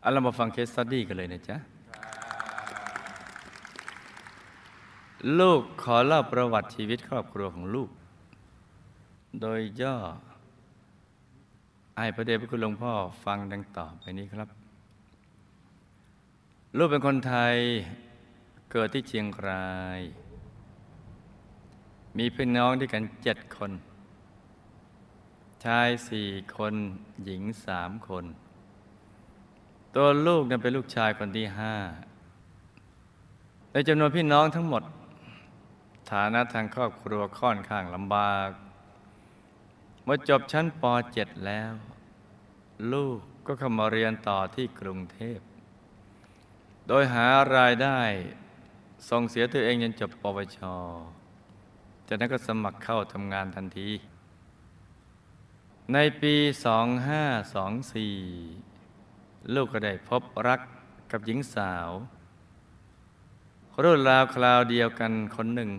เอาเรามาฟัง case study กันเลยนะจ๊ะ ลูกขอเล่าประวัติชีวิตครอบครัวของลูก โดยย่อให้พระเดชพระคุณหลวงพ่อฟังดังต่อไปนี้ครับ ลูกเป็นคนไทยเกิดที่เชียงราย มีพี่น้องด้วยกันเจ็ดคน ชายสี่คน หญิงสามคน ตัวลูกนั้นเป็นลูกชายคนที่ห้าในจำนวนพี่น้องทั้งหมด ฐานะทางครอบครัวค่อนข้างลำบากเมื่อจบชั้นป .7 แล้ว ลูกก็เข้ามาเรียนต่อที่กรุงเทพ โดยหารายได้ส่งเสียตัวเองจนจบปวช จากนั้นก็สมัครเข้าทำงานทันที ในปี 2524 ลูกก็ได้พบรักกับหญิงสาวรุ่นราวคราวเดียวกันคนหนึ่ง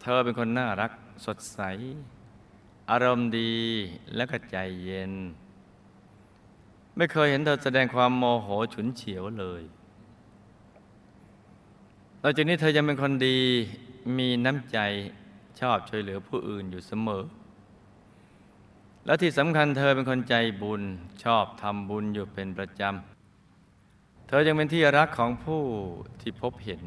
เธอเป็นคนน่ารักสดใส อารมณ์ดีและก็ใจเย็น ไม่เคยเห็นเธอแสดงความโมโหฉุนเฉียวเลยนอกจากนี้เธอยังเป็นคนดีมีน้ำใจชอบช่วยเหลือผู้อื่นอยู่เสมอ และที่สำคัญเธอเป็นคนใจบุญชอบทำบุญอยู่เป็นประจำ เธอยังเป็นที่รักของผู้ที่พบเห็น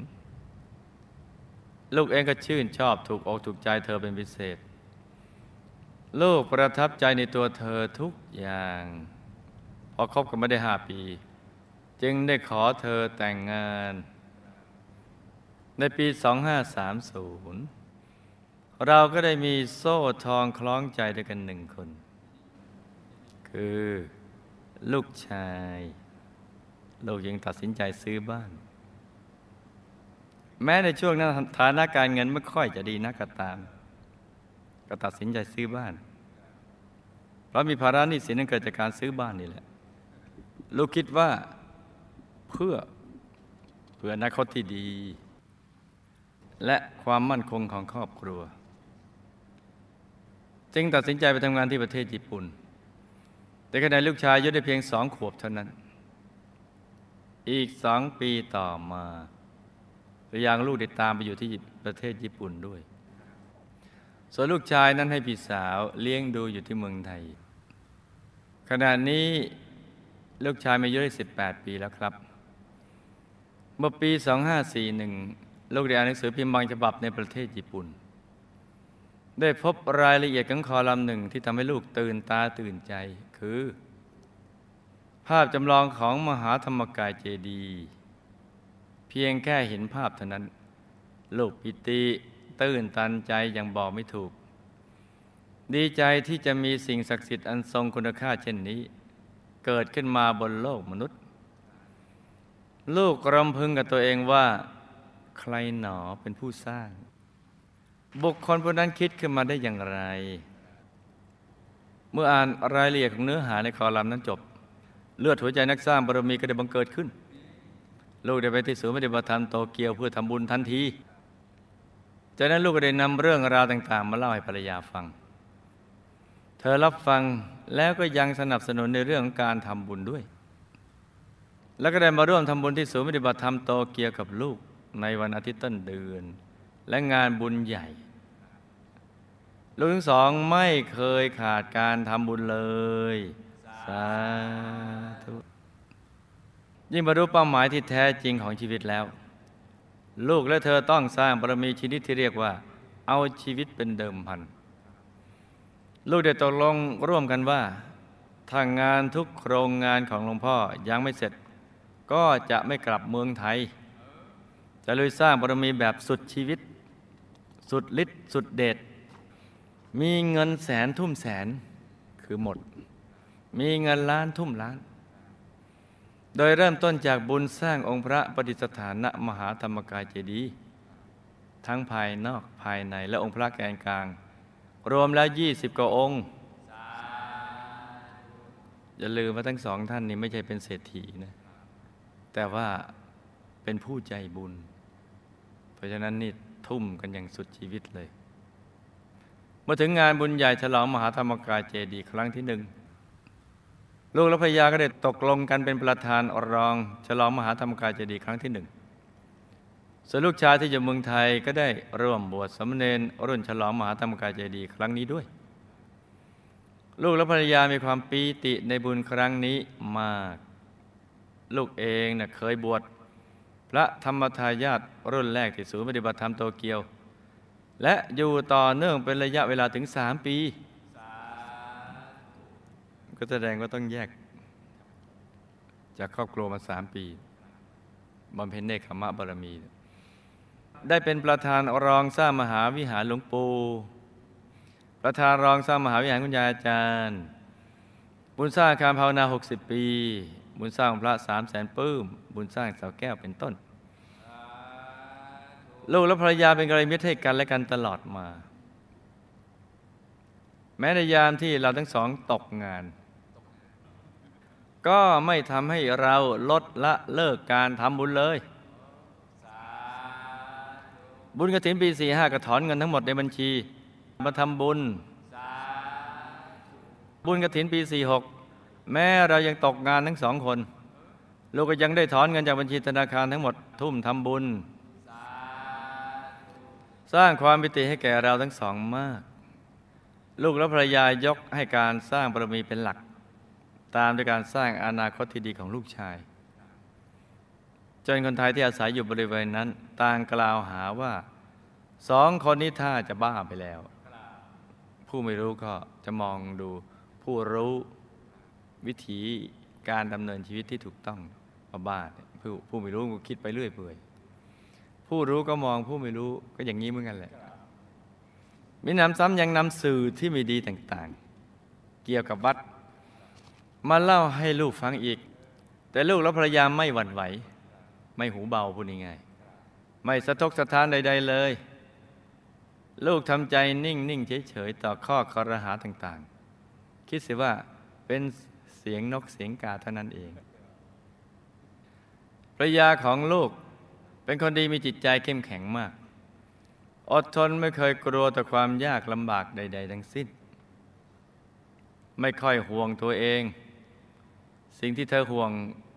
ลูกเองก็ชื่นชอบถูกอกถูกใจเธอเป็นพิเศษ ลูกประทับใจในตัวเธอทุกอย่าง พอคบกันไม่ได้ห้าปี จึงได้ขอเธอแต่งงาน ในปี 2530 เราก็ได้มีโซ่ทองคล้องใจด้วยกันหนึ่งคน คือ ลูกชาย ลูกยังตัดสินใจซื้อบ้าน แม้ในช่วงนั้นฐานะการเงินไม่ค่อยจะดีนักก็ตาม ก็ตัดสินใจซื้อบ้าน เพราะมีภาระหนี้สินนั้นเกิดจากการซื้อบ้านนี่แหละ ลูกคิดว่าเพื่อเพื่ออนาคตที่ดี และความมั่นคงของครอบครัว จึงตัดสินใจไปทำงานที่ประเทศญี่ปุ่น แต่ขณะลูกชายอายุได้เพียงสองขวบเท่านั้น อีกสองปีต่อมาพยางลูกได้ตามไปอยู่ที่ประเทศญี่ปุ่นด้วย ส่วนลูกชายนั้นให้พี่สาวเลี้ยงดูอยู่ที่เมืองไทย ขณะนี้ลูกชายมีอายุได้ 18 ปีแล้วครับ เมื่อปี 2541 ลูกได้อ่านหนังสือพิมพ์บางฉบับในประเทศญี่ปุ่น ได้พบรายละเอียดของคอลัมน์หนึ่งที่ทำให้ลูกตื่นตาตื่นใจคือ ภาพจำลองของมหาธรรมกายเจดีย์เพียงแค่เห็นภาพเท่านั้น ลูกปิติตื่นตันใจอย่างบอกไม่ถูก ดีใจที่จะมีสิ่งศักดิ์สิทธิ์อันทรงคุณค่าเช่นนี้ เกิดขึ้นมาบนโลกมนุษย์ ลูกรำพึงกับตัวเองว่า ใครหนอเป็นผู้สร้าง บุคคลผู้นั้นคิดขึ้นมาได้อย่างไร เมื่ออ่านรายละเอียดของเนื้อหาในคอลัมน์นั้นจบ เลือดหัวใจนักสร้างบารมีก็ได้บังเกิดขึ้น ลูกได้ไปที่ศูนย์ปฏิบัติธรรมโตเกียวเพื่อทำบุญทันที จากนั้นลูกก็ได้นำเรื่องราวต่าง ๆ มาเล่าให้ภรรยาฟัง เธอรับฟังแล้วก็ยังสนับสนุนในเรื่องของการทำบุญด้วย แล้วก็ได้มาร่วมทำบุญที่ศูนย์ปฏิบัติธรรมโตเกียวกับลูกในวันอาทิตย์ต้นเดือน และงานบุญใหญ่ ลูกทั้งสองไม่เคยขาดการทำบุญเลย สาธุ ยิ่งบรรลุเป้าหมายที่แท้จริงของชีวิตแล้ว ลูกและเธอต้องสร้างบารมีชนิดที่เรียกว่า เอาชีวิตเป็นเดิมพัน ลูกได้ตกลงร่วมกันว่า ถ้างานทุกโครงงานของหลวงพ่อยังไม่เสร็จ ก็จะไม่กลับเมืองไทย จะเลยสร้างบารมีแบบสุดชีวิต สุดฤทธิ์สุดเดช มีเงินแสนทุ่มแสนคือหมด มีเงินล้านทุ่มล้าน โดยเริ่มต้นจากบุญสร้างองค์พระประดิษฐานณมหาธรรมกายเจดีย์ทั้งภายนอกภายในและองค์พระแกนกลาง รวมแล้วยี่สิบกว่าองค์อย่าลืมว่าทั้งสองท่านนี้ไม่ใช่เป็นเศรษฐีนะ แต่ว่าเป็นผู้ใจบุญ เพราะฉะนั้นนี่ทุ่มกันอย่างสุดชีวิตเลย มื่อถึงงานบุญใหญ่ฉลองมหาธรรมกายเจดีย์ครั้งที่หนึ่งลูกและภรรยาก็ได้ตกลงกันเป็นประธานอรอง ฉลองมหาธรรมกายเจดีย์ครั้งที่หนึ่งส่วนลูกชายที่อยู่เมืองไทยก็ได้ร่วมบวชสามเณรรุ่นฉลองมหาธรรมกายเจดีย์ครั้งนี้ด้วย ลูกและภรรยามีความปีติในบุญครั้งนี้มาก ลูกเองเนะ่ยเคยบวชพระธรรมทายาทรุ่นแรกที่ศูนย์ปฏิบัติธรรมโตเกียว และอยู่ต่อเนื่องเป็นระยะเวลาถึงสามปี ก็แสดงว่าต้องแยก จากครอบครัวมาสามปีบำเพ็ญเนคขมะบารมี ได้เป็นประธานรองสร้างมหาวิหารหลวงปู่ประธานรองสร้างมหาวิหารคุณยายอาจารย์ บุญสร้างอาคารภาวนา 60 ปี บุญสร้างพระสามแสนปื้ม บุญสร้างเสาแก้วเป็นต้น ลูกและภรรยาเป็นกระไรมิตรให้กันและกันตลอดมา แม้ในยามที่เราทั้งสองตกงาน ก็ไม่ทำให้เราลดละเลิกการทำบุญเลย บุญกระถินปีสี่ห้ากระถอนเงินทั้งหมดในบัญชี มาทำบุญ บุญกระถินปีสี่หกแม้เรายังตกงานทั้งสองคน ลูกก็ยังได้ถอนเงินจากบัญชีธนาคารทั้งหมดทุ่มทำบุญ สร้างความปิติให้แก่เราทั้งสองมาก ลูกและภรรยายกให้การสร้างบารมีเป็นหลัก ตามด้วยการสร้างอนาคตที่ดีของลูกชาย จนคนไทยที่อาศัยอยู่บริเวณนั้น ต่างกล่าวหาว่าสองคนนี้ท่าจะบ้าไปแล้ว ผู้ไม่รู้ก็จะมองดูผู้รู้วิถีการดำเนินชีวิตที่ถูกต้องมาบ้าผู้ผู้ไม่รู้ก็คิดไปเรื่อยเปื่อย ผู้รู้ก็มองผู้ไม่รู้ก็อย่างนี้เหมือนกันแหละมีนำซ้ำยังนำสื่อที่ไม่ดีต่างๆ เกี่ยวกับวัด มาเล่าให้ลูกฟังอีก แต่ลูกและภรรยาไม่หวั่นไหว ไม่หูเบาพูดง่ายๆไม่สะทกสะท้านใด ๆเลย ลูกทำใจนิ่งนิ่งเฉยๆต่อข้อคอรหาต่างๆ คิดเสียว่าเป็นเสียงนกเสียงกาเท่านั้นเองภรรยาของลูก เป็นคนดีมีจิตใจเข้มแข็งมาก อดทนไม่เคยกลัวต่อความยากลำบากใด ๆ ทั้งสิ้น ไม่ค่อยห่วงตัวเอง สิ่งที่เธอห่วง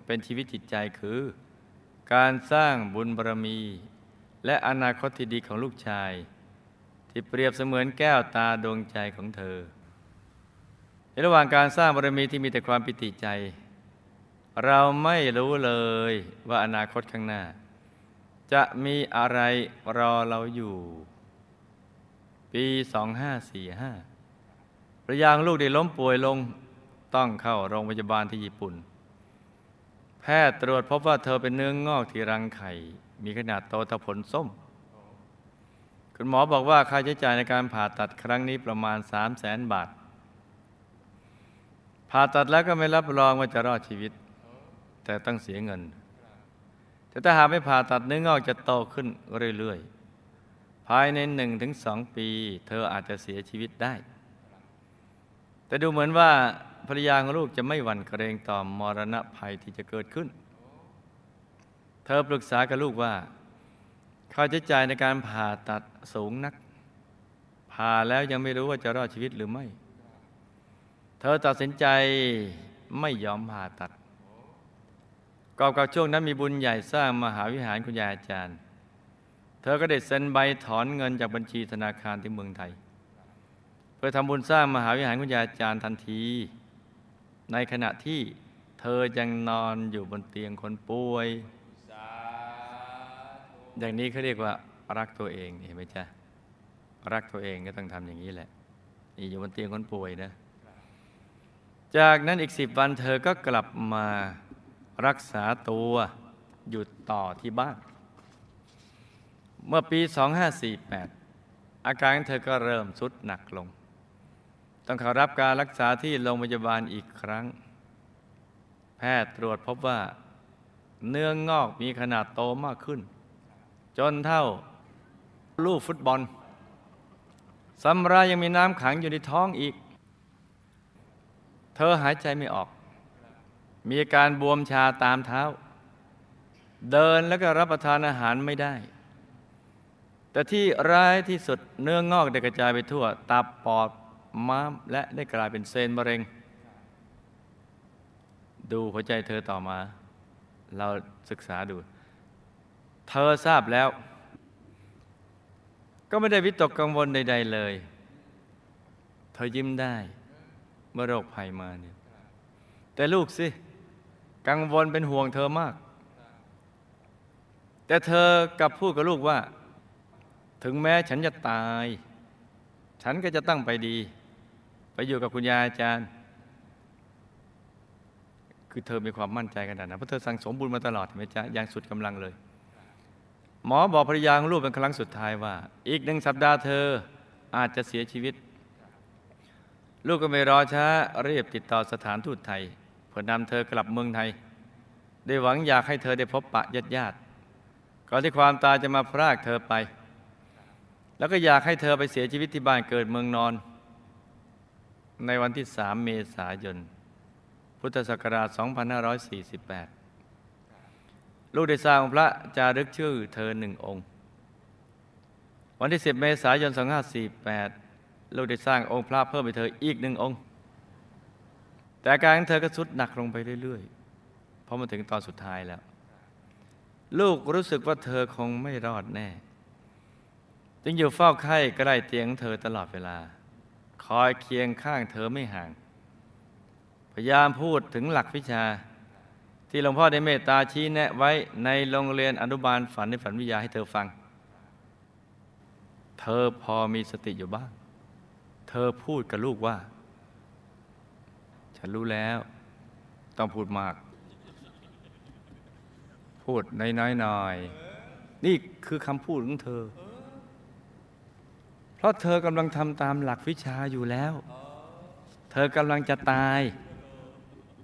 เป็นชีวิตจิตใจคือ การสร้างบุญบารมี และอนาคตที่ดีของลูกชาย ที่เปรียบเสมือนแก้วตาดวงใจของเธอ ในระหว่างการสร้างบารมีที่มีแต่ความปิติใจ เราไม่รู้เลยว่าอนาคตข้างหน้า จะมีอะไรรอเราอยู่ ปี 2545พระยางลูกได้ล้มป่วยลงต้องเข้าโรงพยาบาลที่ญี่ปุ่น แพทย์ตรวจพบว่าเธอเป็นเนื้องงอกที่รังไข่ มีขนาดโตเท่าผลส้ม คุณหมอบอกว่าค่าใช้จ่ายในการผ่าตัดครั้งนี้ประมาณ 3 0 0แสนบาท ผ่าตัดแล้วก็ไม่รับรองว่าจะรอดชีวิต แต่ต้องเสียเงิน แต่ถ้าหากไม่ผ่าตัดเนื้องอกจะโตขึ้นเรื่อยๆ ภายในหนึ่งถึงสองปี เธออาจจะเสียชีวิตได้ แต่ดูเหมือนว่าภรรยาของลูกจะไม่หวั่นเกรงต่อมรณะภัยที่จะเกิดขึ้น เธอปรึกษากับลูกว่าค่าใช้จ่ายในการผ่าตัดสูงนัก ผ่าแล้วยังไม่รู้ว่าจะรอดชีวิตหรือไม่ เธอตัดสินใจไม่ยอมผ่าตัด กอบกับช่วงนั้นมีบุญใหญ่สร้างมหาวิหารคุณยายอาจารย์ เธอก็ได้เซ็นใบถอนเงินจากบัญชีธนาคารที่เมืองไทย เพื่อทำบุญสร้างมหาวิหารคุณยายอาจารย์ทันที ในขณะที่เธอยังนอนอยู่บนเตียงคนป่วย อย่างนี้เขาเรียกว่ารักตัวเองเห็นไหมจ๊ะรักตัวเองก็ต้องทำอย่างนี้แหละนี่อยู่บนเตียงคนป่วยนะ จากนั้นอีกสิบวันเธอก็กลับมา รักษาตัวหยุดต่อที่บ้าน เมื่อปี 2548 อาการเธอก็เริ่มสุดหนักลง ต้องเข้ารับการรักษาที่โรงพยาบาลอีกครั้ง แพทย์ตรวจพบว่า เนื้องงอกมีขนาดโตมากขึ้น จนเท่าลูกฟุตบอลสำรายังมีน้ำขังอยู่ในท้องอีก เธอหายใจไม่ออก มีอาการบวมชาตามเท้า เดินแล้วก็รับประทานอาหารไม่ได้ แต่ที่ร้ายที่สุดเนื้องอกได้กระจายไปทั่ว ตับปอดม้าม และได้กลายเป็นเซนมะเร็ง ดูหัวใจเธอต่อมา เราศึกษาดู เธอทราบแล้ว ก็ไม่ได้วิตกกังวลใด ๆ เลย เธอยิ้มได้เมื่อโรคภัยมาเนี่ยแต่ลูกสิ กังวลเป็นห่วงเธอมาก แต่เธอกลับพูดกับลูกว่า ถึงแม้ฉันจะตาย ฉันก็จะตั้งไปดี ไปอยู่กับคุณยายอาจารย์ คือเธอมีความมั่นใจขนาดนั้นเพราะเธอสั่งสมบุญมาตลอดเห็นไหมจ๊ะอย่างสุดกำลังเลย หมอบอกภรรยาของลูกเป็นครั้งสุดท้ายว่า อีกหนึ่งสัปดาห์เธออาจจะเสียชีวิต ลูกก็ไม่รอช้ารีบติดต่อสถานทูตไทย เพื่อนำเธอกลับเมืองไทยได้หวังอยากให้เธอได้พบปะญาติญาติก่อนที่ความตายจะมาพรากเธอไป แล้วก็อยากให้เธอไปเสียชีวิตที่บ้านเกิดเมืองนอน ในวันที่3เมษายน พุทธศักราช 2548 ลูกได้สร้างพระจารึกชื่อเธอหนึ่งองค์ วันที่ 10 เมษายน 2548 ลูกได้สร้างองค์พระเพิ่มไปเธออีกหนึ่งองค์ แต่อาการของเธอก็สุดหนักลงไปเรื่อยๆ เพราะมันถึงตอนสุดท้ายแล้ว ลูกรู้สึกว่าเธอคงไม่รอดแน่ จึงอยู่เฝ้าไข้ใกล้เตียงเธอตลอดเวลา คอยเคียงข้างเธอไม่ห่าง พยายามพูดถึงหลักวิชา ที่หลวงพ่อได้เมตตาชี้แนะไว้ในโรงเรียนอนุบาลฝันในฝันวิทยาให้เธอฟัง เธอพอมีสติอยู่บ้าง เธอพูดกับลูกว่า ฉันรู้แล้ว ต้องพูดมาก พูดน้อยๆหน่อย นี่คือคำพูดของเธอ เพราะเธอกำลังทำตามหลักวิชาอยู่แล้ว เธอกำลังจะตาย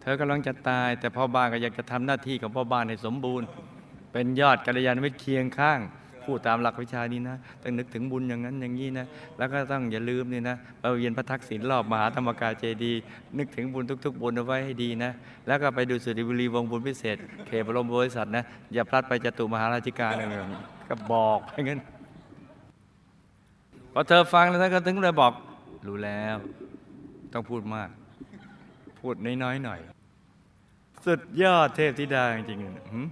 เธอกำลังจะตาย แต่พ่อบ้านก็อยากจะทำหน้าที่ของพ่อบ้านให้สมบูรณ์ เป็นยอดกัลยาณมิตรเคียงข้าง พูดตามหลักวิชานี้นะต้องนึกถึงบุญอย่างนั้นอย่างนี้นะแล้วก็ต้องอย่าลืมนี่นะไปเวียนพระทักษิณรอบมหาธรรมกายเจดีย์นึกถึงบุญทุก ๆ บุญเอาไว้ให้ดีนะ แล้วก็ไปดูสุริบุรีวงบุญพิเศษเขตบรมบริษัทนะอย่าพลัดไปจตุมหาราชิกาเนี่ยก็บอกไปงั้นพอเธอฟังแล้วท่านก็ถึงเลยบอกรู้แล้ว ต้องพูดมาก พูดน้อยๆหน่อย สุดยอดเทพธิดาจริงๆหืม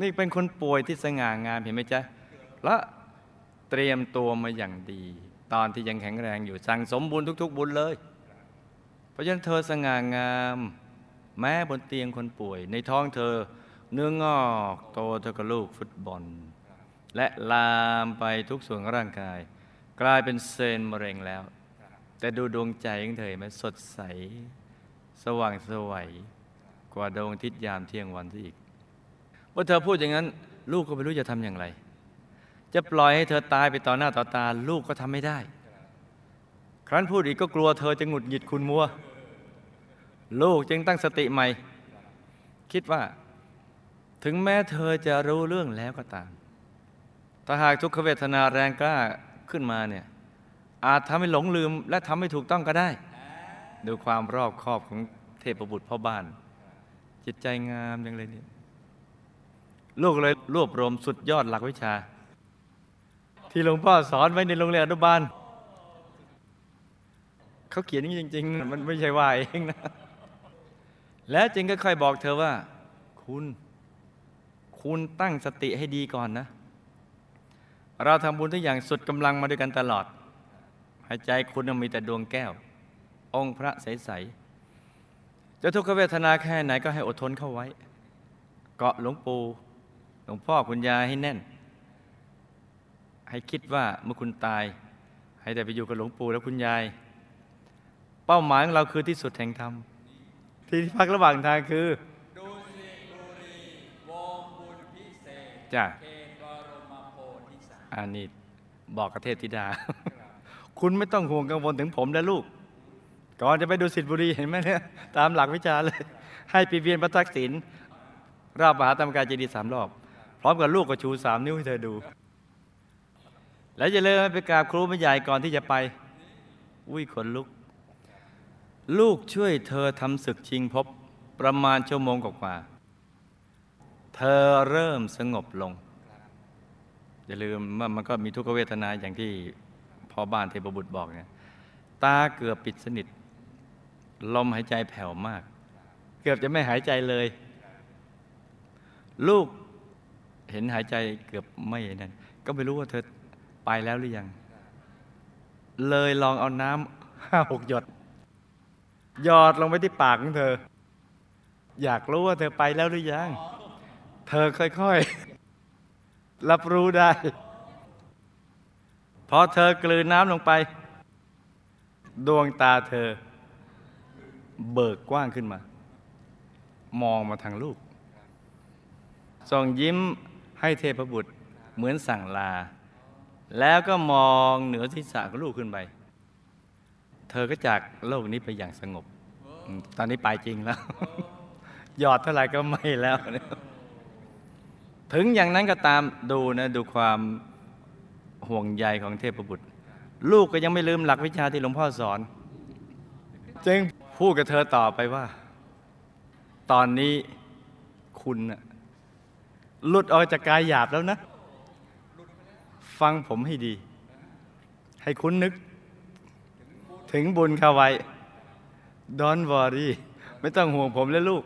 นี่เป็นคนป่วยที่สง่างามเห็นไหมจ๊ะ และเตรียมตัวมาอย่างดี ตอนที่ยังแข็งแรงอยู่สั่งสมบุญทุก ๆ บุญเลย เพราะฉะนั้นเธอสง่างาม แม้บนเตียงคนป่วย ในท้องเธอเนื้องอกโตเท่ากับลูกฟุตบอล และลามไปทุกส่วนของร่างกาย กลายเป็นเซลล์มะเร็งแล้ว แต่ดูดวงใจของเธอเห็นไหมสดใส สว่างสวัยกว่าดวงอาทิศยามเที่ยงวันซะอีก ว่าเธอพูดอย่างนั้น ลูกก็ไม่รู้จะทำอย่างไร จะปล่อยให้เธอตายไปต่อหน้าต่อตา ลูกก็ทำไม่ได้ ครั้นพูดอีกก็กลัวเธอจะหงุดหงิดคุณมัว ลูกจึงตั้งสติใหม่ คิดว่า ถึงแม้เธอจะรู้เรื่องแล้วก็ตาม ถ้าหากทุกขเวทนาแรงกล้าขึ้นมาเนี่ยอาจทำให้หลงลืมและทำให้ถูกต้องก็ได้ ดูความรอบคอบของเทพบุตรพ่อบ้าน จิตใจงามอย่างเลยเนี่ย ลูกเลยรวบรวมสุดยอดหลักวิชา ที่หลวงพ่อสอนไว้ในโรงเรียนอนุบาลเขาเขียนอย่างนี้จริง ๆ มันไม่ใช่ว่าเองนะ แล้วจึงก็ค่อยบอกเธอว่า คุณ คุณตั้งสติให้ดีก่อนนะ เราทำบุญทุกอย่างสุดกำลังมาด้วยกันตลอดหายใจคุณมีแต่ดวงแก้ว องค์พระใสๆจะทุกขเวทนาแค่ไหนก็ให้อดทนเข้าไว้ เกาะหลวงปู่ หลวงพ่อคุณยายให้แน่น ให้คิดว่าเมื่อคุณตาย ให้ได้ไปอยู่กับหลวงปู่และคุณยาย เป้าหมายของเราคือที่สุดแห่งธรรม ที่พักระหว่างทางคือดูสิบุรีวงบุญพิเศษจ้ะเขตบรมโพธิสัตว์อันนี้บอกกับเทพธิดา คุณไม่ต้องห่วงกังวลถึงผมและลูก ก่อนจะไปดูสิทธิบุรีเห็นไหมเนี่ย ตามหลักวิชาเลย ให้ปีเวียนพระทักษิณรอบมหาธรรมกายเจดีย์สามรอบ พร้อมกับลูกก็ชูสามนิ้วให้เธอดู แล้วจะเลยไปกราบครูไม่ใหญ่ก่อนที่จะไป อุ้ยขนลุก ลูกช่วยเธอทำศึกชิงพบประมาณชั่วโมงกว่า เธอเริ่มสงบลง อย่าลืมว่ามันก็มีทุกขเวทนาอย่างที่พ่อบ้านเทพบุตรบอกเนี่ย ตาเกือบปิดสนิท ลมหายใจแผ่วมาก เกือบจะไม่หายใจเลย ลูก เห็นหายใจเกือบไม่นั่นก็ไม่รู้ว่าเธอไปแล้วหรือยัง เลยลองเอาน้ำห้าหกหยดหยอดลงไปที่ปากของเธอ อยากรู้ว่าเธอไปแล้วหรือยัง เธอค่อยๆ รับรู้ได้ พอเธอกลืนน้ำลงไป ดวงตาเธอ เบิกกว้างขึ้นมา มองมาทางลูกส่งยิ้ม ให้เทพบุตรเหมือนสั่งลา แล้วก็มองเหนือศีรษะของลูกขึ้นไป เธอก็จากโลกนี้ไปอย่างสงบ ตอนนี้ไปจริงแล้ว หยอดเท่าไหร่ก็ไม่แล้ว ถึงอย่างนั้นก็ตามดูนะ ดูความห่วงใยของเทพบุตร ลูกก็ยังไม่ลืมหลักวิชาที่หลวงพ่อสอน จึงพูดกับเธอต่อไปว่า ตอนนี้คุณน่ะ หลุดออกจากกายหยาบแล้วนะ ฟังผมให้ดี ให้คุณนึก ถึงบุญเข้าไว้ Don't worry ไม่ต้องห่วงผมและลูก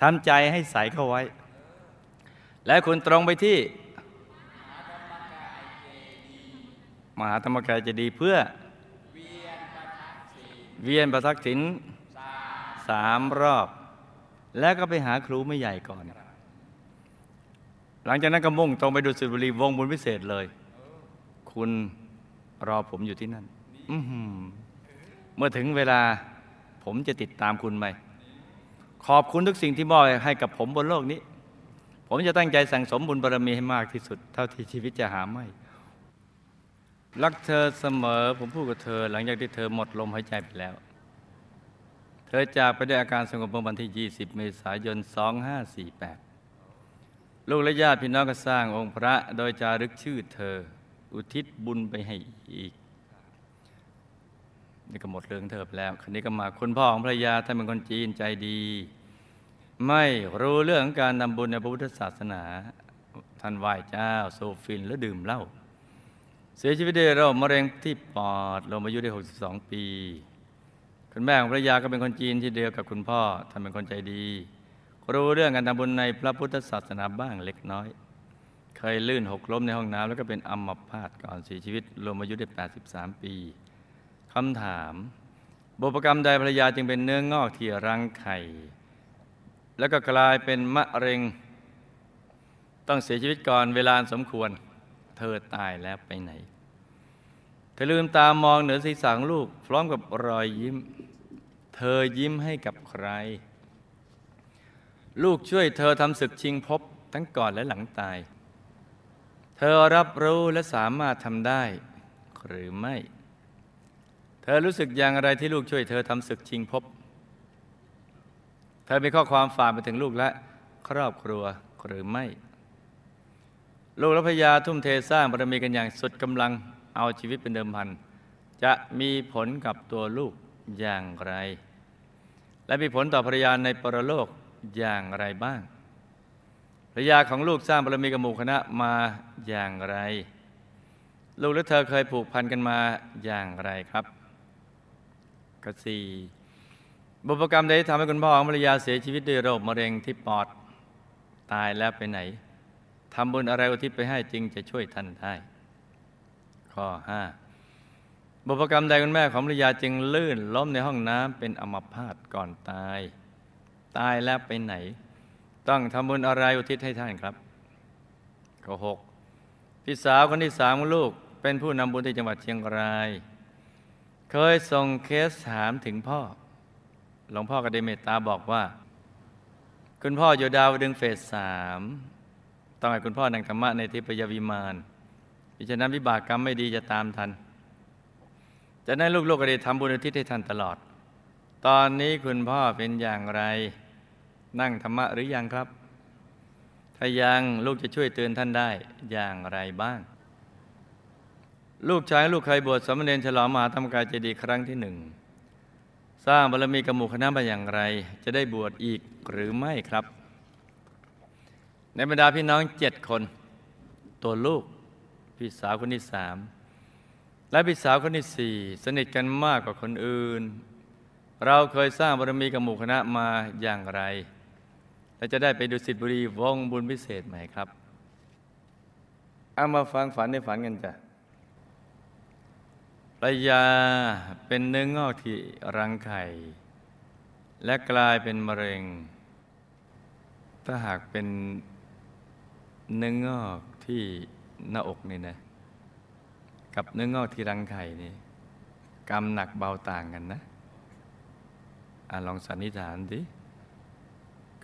ทำใจให้ใสเข้าไว้ และคุณตรงไปที่ มหาธรรมกายจะดีเพื่อ เวียนประทักษิณสามรอบ แล้วก็ไปหาครูไม่ใหญ่ก่อน หลังจากนั้นก็มุ่งตรงไปดูสุบุรีวงบุญพิเศษเลย คุณรอผมอยู่ที่นั่นเมื่อถึงเวลาผมจะติดตามคุณไปขอบคุณทุกสิ่งที่มอบให้กับผมบนโลกนี้ ผมจะตั้งใจสั่งสมบุญบารมีให้มากที่สุด เท่าที่ชีวิตจะหาไม่รักเธอเสมอ ผมพูดกับเธอ หลังจากที่เธอหมดลมหายใจไปแล้ว เธอจากไปด้วยอาการสงบเมื่อวันที่ 20 เมษายน 2548 ลูกและญาติพี่น้องก็สร้างองค์พระโดยจารึกชื่อเธอ อุทิศบุญไปให้อีก นี่ก็หมดเรื่องเธอไปแล้วคันนี้ก็มาคุณพ่อของภรรยาท่านเป็นคนจีนใจดี ไม่รู้เรื่องการทำบุญในพระพุทธศาสนาท่านไหว้เจ้า โซฟินแล้วดื่มเหล้าเสียชีวิตด้วยโรคมะเร็งที่ปอดลงอายุได้ 62 ปี คุณแม่ของภรรยาก็เป็นคนจีนที่เดียวกับคุณพ่อท่านเป็นคนใจดี รู้เรื่องการทำบุญในพระพุทธศาสนาบ้างเล็กน้อย เคยลื่นหกล้มในห้องน้ำแล้วก็เป็นอัมพาตก่อนเสียชีวิตรวมอายุได้ 83 ปีคำถามบุพกรรมใดภรรยาจึงเป็นเนื้องอกที่รังไข่ แล้วก็กลายเป็นมะเร็ง ต้องเสียชีวิตก่อนเวลาสมควร เธอตายแล้วไปไหน เธอลืมตามองเหนือศีรษะของลูก พร้อมกับรอยยิ้ม เธอยิ้มให้กับใคร ลูกช่วยเธอทำศึกชิงภพทั้งก่อนและหลังตาย เธอรับรู้และสามารถทำได้ หรือไม่ เธอรู้สึกอย่างไรที่ลูกช่วยเธอทำศึกชิงภพเธอมีข้อความฝากไปถึงลูกและครอบครัวหรือไม่ ลูกและพญาทุ่มเทสร้างบารมีกันอย่างสุดกำลังเอาชีวิตเป็นเดิมพัน จะมีผลกับตัวลูกอย่างไร และมีผลต่อภรรยาในปรโลก อย่างไรบ้างภรรยาของลูกสร้างบารมีกับหมู่คณะมาอย่างไร ลูกและเธอเคยผูกพันกันมาอย่างไรครับกสีบุพกรรมใดที่ทำให้คุณพ่อของภรรยาเสียชีวิตด้วยโรคมะเร็งที่ปอดตายแล้วไปไหนทำบุญอะไรอุทิศไปให้จึงจะช่วยท่านได้ ข้อ5บุพกรรมใดคุณแม่ของภรรยาจึงลื่นล้มในห้องน้ำเป็นอัมพาตก่อนตาย ตายแล้วไปไหน ต้องทำบุญอะไรอุทิศให้ท่านครับข้อ6พี่สาวคนที่สามของลูกเป็นผู้นำบุญที่จังหวัดเชียงราย เคยส่งเคสถามถึงพ่อ หลวงพ่อก็ได้เมตตาบอกว่า คุณพ่ออยู่ดาวดึงเฟสสามต้องให้คุณพ่อนังธรรมะในทิพยวิมานพิฉะนั้นวิบากกรรมไม่ดีจะตามทันจากนั้นลูกๆก็ได้ทำบุญอุทิศให้ท่านตลอด ตอนนี้คุณพ่อเป็นอย่างไร นั่งธรรมะหรือยังครับ ถ้ายังลูกจะช่วยเตือนท่านได้อย่างไรบ้าง ลูกชายลูกเคยบวชสามเณรฉลองมหาธรรมกายเจดีย์ครั้งที่หนึ่ง สร้างบารมีกับหมู่คณะมาอย่างไร จะได้บวชอีกหรือไม่ครับ ในบรรดาพี่น้องเจ็ดคน ตัวลูกพี่สาวคนที่สามและพี่สาวคนที่สี่สนิทกันมากกว่าคนอื่น เราเคยสร้างบารมีกับหมู่คณะมาอย่างไร และจะได้ไปดูสิทธิบุรีวงบุญพิเศษไหมครับ เอามาฟังฝันในฝันกันจ้ะภรรยาเป็นเนื้องอกที่รังไข่ และกลายเป็นมะเร็ง ถ้าหากเป็นเนื้องอกที่หน้าอกนี่นะ กับเนื้องอกที่รังไข่นี่กรรมหนักเบาต่างกันนะอะลองสันนิษฐานดิ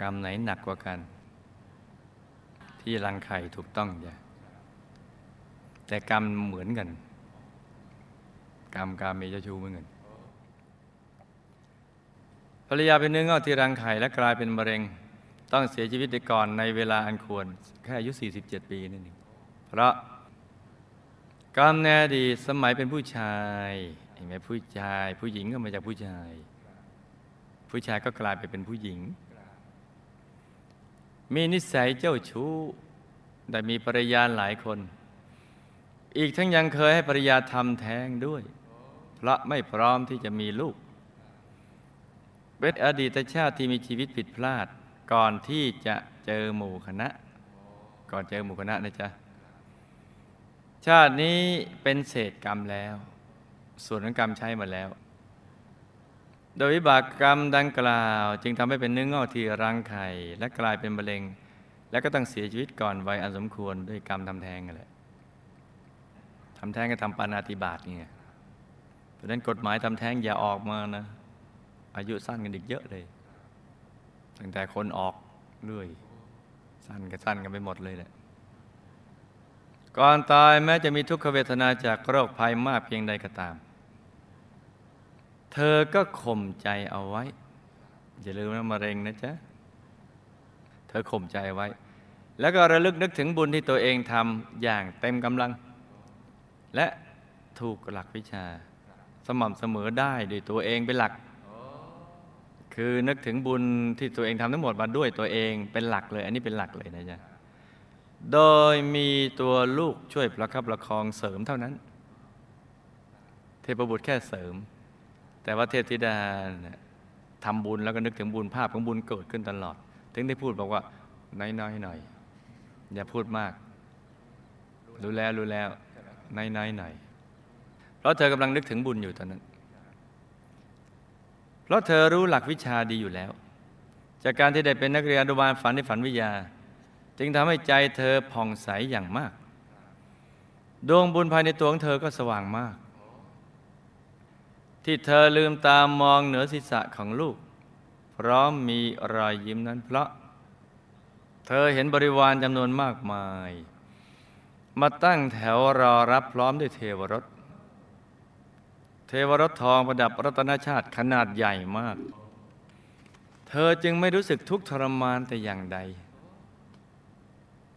กรรมไหนหนักกว่ากัน ที่รังไข่ถูกต้องจ้ะแต่กรรมเหมือนกัน กรรมกรรมเมเจาชูเหมือนกันภรรยาเป็นเนื้องอกที่รังไข่และกลายเป็นมะเร็ง ต้องเสียชีวิตไปก่อนในเวลาอันควร แค่อายุ 47 ปีนั่นเองเพราะกรรมในอดีตสมัยเป็นผู้ชายเห็นไหมผู้ชาย ผู้หญิงก็มาจากผู้ชาย ผู้ชายก็กลายไปเป็นผู้หญิง มีนิสัยเจ้าชู้ได้มีภรรยาหลายคน อีกทั้งยังเคยให้ภรรยาทำแท้งด้วย เพราะไม่พร้อมที่จะมีลูก เป็นอดีตชาติที่มีชีวิตผิดพลาด ก่อนที่จะเจอหมู่คณะ ก่อนเจอหมู่คณะนะจ๊ะ ชาตินี้เป็นเศษกรรมแล้ว ส่วนของกรรมใช้มาแล้ว โดยวิบากกรรมดังกล่าว จึงทำให้เป็นเนื้องอกที่รังไข่และกลายเป็นมะเร็ง และก็ต้องเสียชีวิตก่อนวัยอันสมควรด้วยกรรมทำแท้งนั่นแหละทำแท้งก็ทำปานาติบาตไงเพราะฉะนั้นกฎหมายทำแท้งอย่าออกมานะ อายุสั้นกันอีกเยอะเลย ตั้งแต่คนออกเรื่อย สั้นก็สั้นกันไปหมดเลยแหละก่อนตายแม้จะมีทุกขเวทนาจากโรคภัยมากเพียงใดก็ตาม เธอก็ข่มใจเอาไว้ อย่าลืมนะมะเร็งนะจ๊ะ เธอข่มใจไว้ แล้วก็ระลึกนึกถึงบุญที่ตัวเองทำอย่างเต็มกำลัง และถูกหลักวิชา สม่ำเสมอได้ด้วยตัวเองเป็นหลัก คือนึกถึงบุญที่ตัวเองทำทั้งหมดมาด้วยตัวเองเป็นหลักเลย อันนี้เป็นหลักเลยนะจ๊ะโดยมีตัวลูกช่วยประคับประคองเสริมเท่านั้น เทพบุตรแค่เสริม แต่ว่าเทพธิดาเนี่ยทำบุญแล้วก็นึกถึงบุญภาพของบุญเกิดขึ้นตลอด ถึงได้พูดบอกว่าน้อยๆหน่อยอย่าพูดมาก รู้แล้วรู้แล้วน้อยๆหน่อยเพราะเธอกำลังนึกถึงบุญอยู่ตอนนั้น เพราะเธอรู้หลักวิชาดีอยู่แล้ว จากการที่ได้เป็นนักเรียนอนุบาลฝันในฝันวิทยา จึงทำให้ใจเธอผ่องใสอย่างมาก ดวงบุญภายในตัวของเธอก็สว่างมาก ที่เธอลืมตามมองเหนือศีรษะของลูก พร้อมมีรอยยิ้มนั้นเพราะ เธอเห็นบริวารจำนวนมากมาย มาตั้งแถวรอรับพร้อมด้วยเทวรถ เทวรถทองประดับรัตนชาติขนาดใหญ่มาก เธอจึงไม่รู้สึกทุกข์ทรมานแต่อย่างใด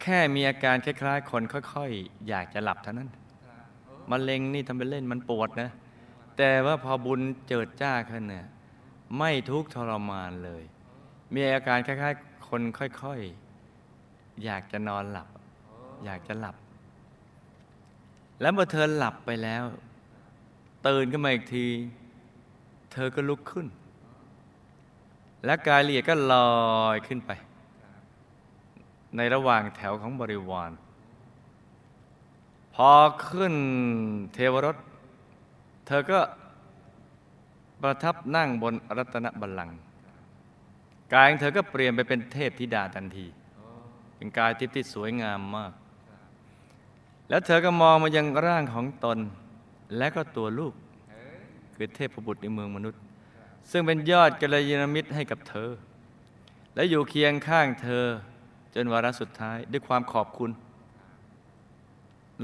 แค่มีอาการคล้ายๆ คนค่อยๆ อยากจะหลับเท่านั้นมะเร็งนี่ทำเป็นเล่นมันปวดนะ แต่ว่าพอบุญเจิดจ้าขึ้นเนี่ยไม่ทุกข์ทรมานเลย มีอาการคล้ายๆ คนค่อยๆ อยากจะนอนหลับ อยากจะหลับ แล้วเมื่อเธอหลับไปแล้ว ตื่นขึ้นมาอีกที เธอก็ลุกขึ้น และกายละเอียดก็ลอยขึ้นไป ในระหว่างแถวของบริวาร พอขึ้นเทวรถ เธอก็ประทับนั่งบนรัตนบัลลังก์กายของเธอก็เปลี่ยนไปเป็นเทพธิดาทันที เป็นกายทิพย์ที่สวยงามมาก แล้วเธอก็มองมายังร่างของตน และก็ตัวลูก คือเทพบุตรในเมืองมนุษย์ ซึ่งเป็นยอดกัลยาณมิตรให้กับเธอ และอยู่เคียงข้างเธอจนวาระสุดท้ายด้วยความขอบคุณ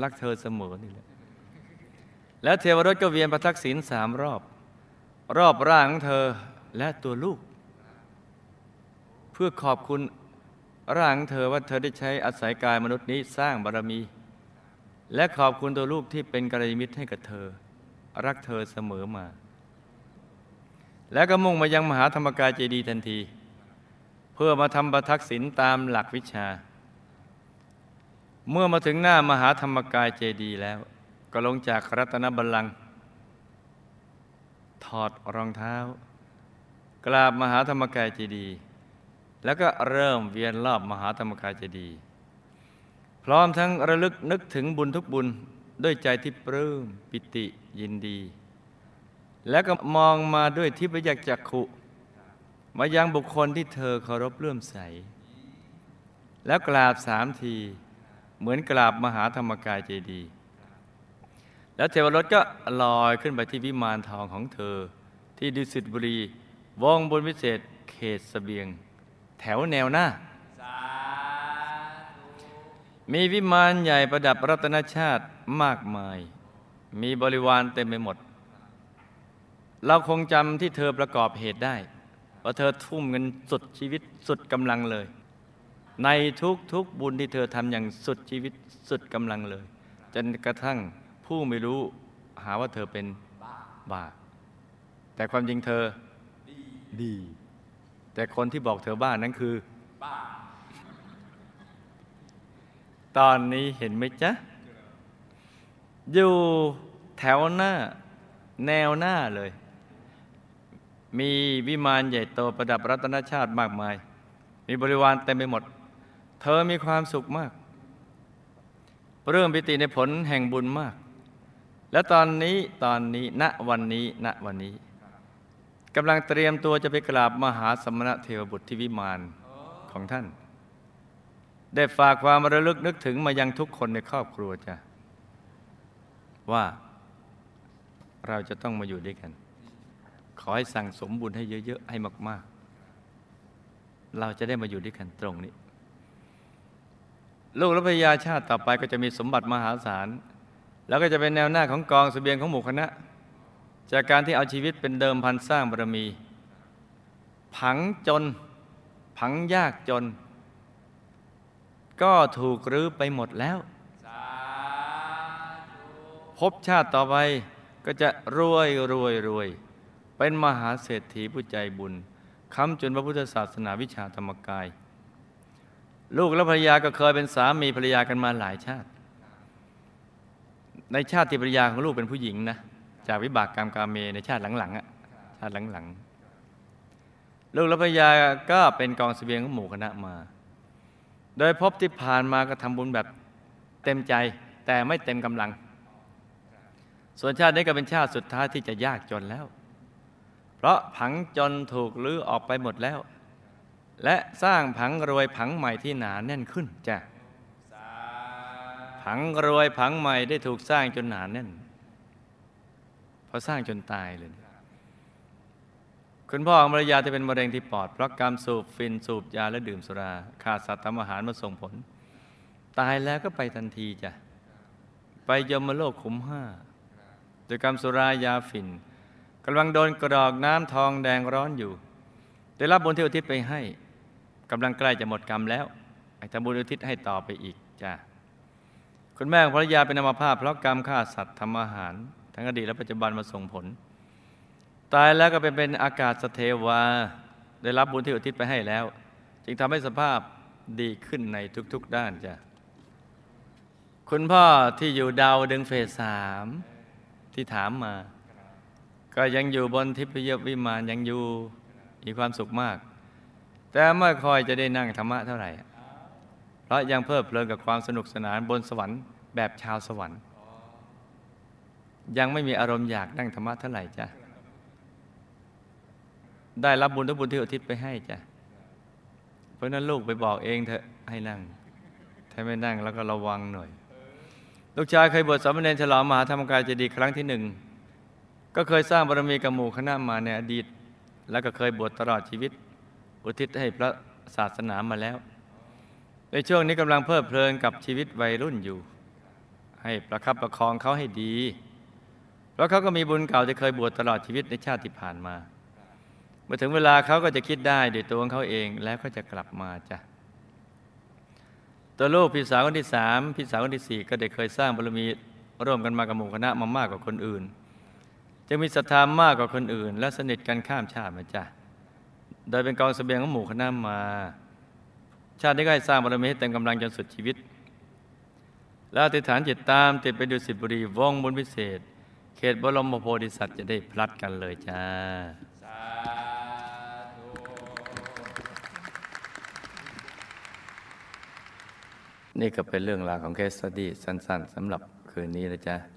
รักเธอเสมอนี่แหละ แล้วเทวรถก็เวียนประทักษิณสามรอบ รอบร่างของเธอและตัวลูก เพื่อขอบคุณร่างของเธอว่าเธอได้ใช้อาศัยกายมนุษย์นี้สร้างบารมี และขอบคุณตัวลูกที่เป็นกัลยาณมิตรให้กับเธอ รักเธอเสมอมา แล้วก็มุ่งมายังมหาธรรมกายเจดีทันที เพื่อมาทำประทักษิณตามหลักวิชา เมื่อมาถึงหน้ามหาธรรมกายเจดีแล้ว ก็ลงจากรัตนบัลลังก์ถอดรองเท้า กราบมหาธรรมกายเจดีย์แล้วก็เริ่มเวียนรอบมหาธรรมกายเจดีย์พร้อมทั้งระลึกนึกถึงบุญทุกบุญด้วยใจที่ปลื้มปิติยินดี แล้วก็มองมาด้วยทิพยจักขุมายังบุคคลที่เธอเคารพเลื่อมใส แล้วกราบสามทีเหมือนกราบมหาธรรมกายเจดีย์ แล้วเทวรถก็ลอยขึ้นไปที่วิมานทองของเธอ ที่ดุสิตบุรีวงบนวิเศษเขตสเสบียง แถวแนวหน้าามีวิมานใหญ่ประดับรัตนชาติมากมาย มีบริวารเต็มไปหมด เราคงจำที่เธอประกอบเหตุได้ว่าเธอทุ่มเงินสุดชีวิตสุดกำลังเลย ในทุกทุกๆบุญที่เธอทำอย่างสุดชีวิตสุดกำลังเลย จนกระทั่ง ผู้ไม่รู้หาว่าเธอเป็นบ้าบ้าแต่ความจริงเธอดีดี แต่คนที่บอกเธอบ้านั้นคือ บ้า ตอนนี้เห็นไหมจ๊ะ อยู่แถวหน้า แนวหน้าเลย มีวิมานใหญ่โตประดับรัตนชาติมากมาย มีบริวารเต็มไปหมด เธอมีความสุขมาก เริ่มปิติในผลแห่งบุญมาก และตอนนี้ตอนนี้ณวันนี้ณวันนี้กำลังเตรียมตัวจะไปกราบมหาสมณะเทวบุตรที่วิมานของท่าน ได้ฝากความระลึกนึกถึงมายังทุกคนในครอบครัวจ้ะว่าเราจะต้องมาอยู่ด้วยกัน ขอให้สั่งสมบุญให้เยอะ ๆ ให้มาก ๆ เราจะได้มาอยู่ด้วยกันตรงนี้ ลูกและภรรยาชาติต่อไปก็จะมีสมบัติมหาศาล แล้วก็จะเป็นแนวหน้าของกองเสบียงของหมู่คณะ จากการที่เอาชีวิตเป็นเดิมพันสร้างบารมี ผังจน ผังยากจน ก็ถูกรื้อไปหมดแล้วสาธุภพชาติต่อไปก็จะรวยรวยรวย เป็นมหาเศรษฐีผู้ใจบุญค้ำจุนพระพุทธศาสนาวิชาธรรมกาย ลูกและภรรยาก็เคยเป็นสามีภรรยากันมาหลายชาติ ในชาติที่ภรรยาของลูกเป็นผู้หญิงนะจากวิบากกรรมกาเมในชาติหลังๆอะชาติหลังๆลูกและภรรยาก็เป็นกองเสบียงของหมู่คณะมา โดยพบที่ผ่านมาก็ทำบุญแบบเต็มใจแต่ไม่เต็มกำลัง ส่วนชาตินี้ก็เป็นชาติสุดท้ายที่จะยากจนแล้ว เพราะผังจนถูกลื้อออกไปหมดแล้ว และสร้างผังรวยผังใหม่ที่หนาแน่นขึ้นจ้ะ ผังรวยผังใหม่ได้ถูกสร้างจนหนาแน่นพราะสร้างจนตายเลย คุณพ่อของภรรยาจะเป็นมะเร็งที่ปอด เพราะกรรมสูบฟินสูบยาและดื่มสุรา ขาดสัตว์ทำอาหารมาส่งผล ตายแล้วก็ไปทันทีจ้ะ ไปยมโลกขุมห้าโดยกรรมสุรายาฝิ่นกำลังโดนกระดอกน้ำทองแดงร้อนอยู่ ได้รับบุญที่อุทิศไปให้กำลังใกล้จะหมดกรรมแล้วให้ทำบุญอุทิศให้ต่อไปอีกจ้ะ คุณแม่ของภรรยาเป็นอัมพาตเพราะกรรมฆ่าสัตว์ทำอาหาร ทั้งอดีตและปัจจุบันมาส่งผล ตายแล้วก็เป็นเป็นอากาศสเทวา ได้รับบุญที่อุทิศไปให้แล้ว จึงทำให้สภาพดีขึ้นในทุกๆด้านจ้ะคุณพ่อที่อยู่ดาวดึงเฟสสามที่ถามมา ก็ยังอยู่บนทิพยวิมานยังอยู่มีความสุขมาก แต่ไม่ค่อยจะได้นั่งธรรมะเท่าไหร่ เพราะยังเพลิดเพลินกับความสนุกสนานบนสวรรค์แบบชาวสวรรค์ ยังไม่มีอารมณ์อยากนั่งธรรมะเท่าไหร่จ้ะได้รับบุญทุกบุญที่อุทิศไปให้จ้ะเพราะนั้นลูกไปบอกเองเถอะให้นั่ง ถ้าไม่นั่งแล้วก็ระวังหน่อย ลูกชายเคยบวชสามเณรฉลองมหาธรรมกายเจดีย์ครั้งที่หนึ่งก็เคยสร้างบารมีกับหมู่คณะมาในอดีต แล้วก็เคยบวชตลอดชีวิต อุทิศให้พระศาสนามาแล้ว ในช่วงนี้กำลังเพลิดเพลินกับชีวิตวัยรุ่นอยู่ ให้ประคับประคองเขาให้ดี เพราะเขาก็มีบุญเก่าที่เคยบวชตลอดชีวิตในชาติที่ผ่านมา เมื่อถึงเวลาเขาก็จะคิดได้ด้วยตัวของเขาเองแล้วก็จะกลับมาจ้ะตัวลูกพี่สาวคนที่สามพี่สาวคนที่สี่ก็ได้เคยสร้างบารมีร่วมกันมากับหมู่คณะมามากกว่าคนอื่นจะมีศรัทธามากกว่าคนอื่น และสนิทกันข้ามชาติมาจ้ะโดยเป็นกองเสบียงของหมู่คณะมา ชาตินี้ก็ให้สร้างบารมีให้เต็มกำลังจนสุดชีวิต แล้วติษฐานจิตตามติดไปดูสิบุรีวงบุญพิเศษ เขตบรมโพธิสัตว์จะได้พลัดกันเลยจ้านี่ก็เป็นเรื่องราวของเคสตดี้สั้น ๆสำหรับคืนนี้นะจ๊ะ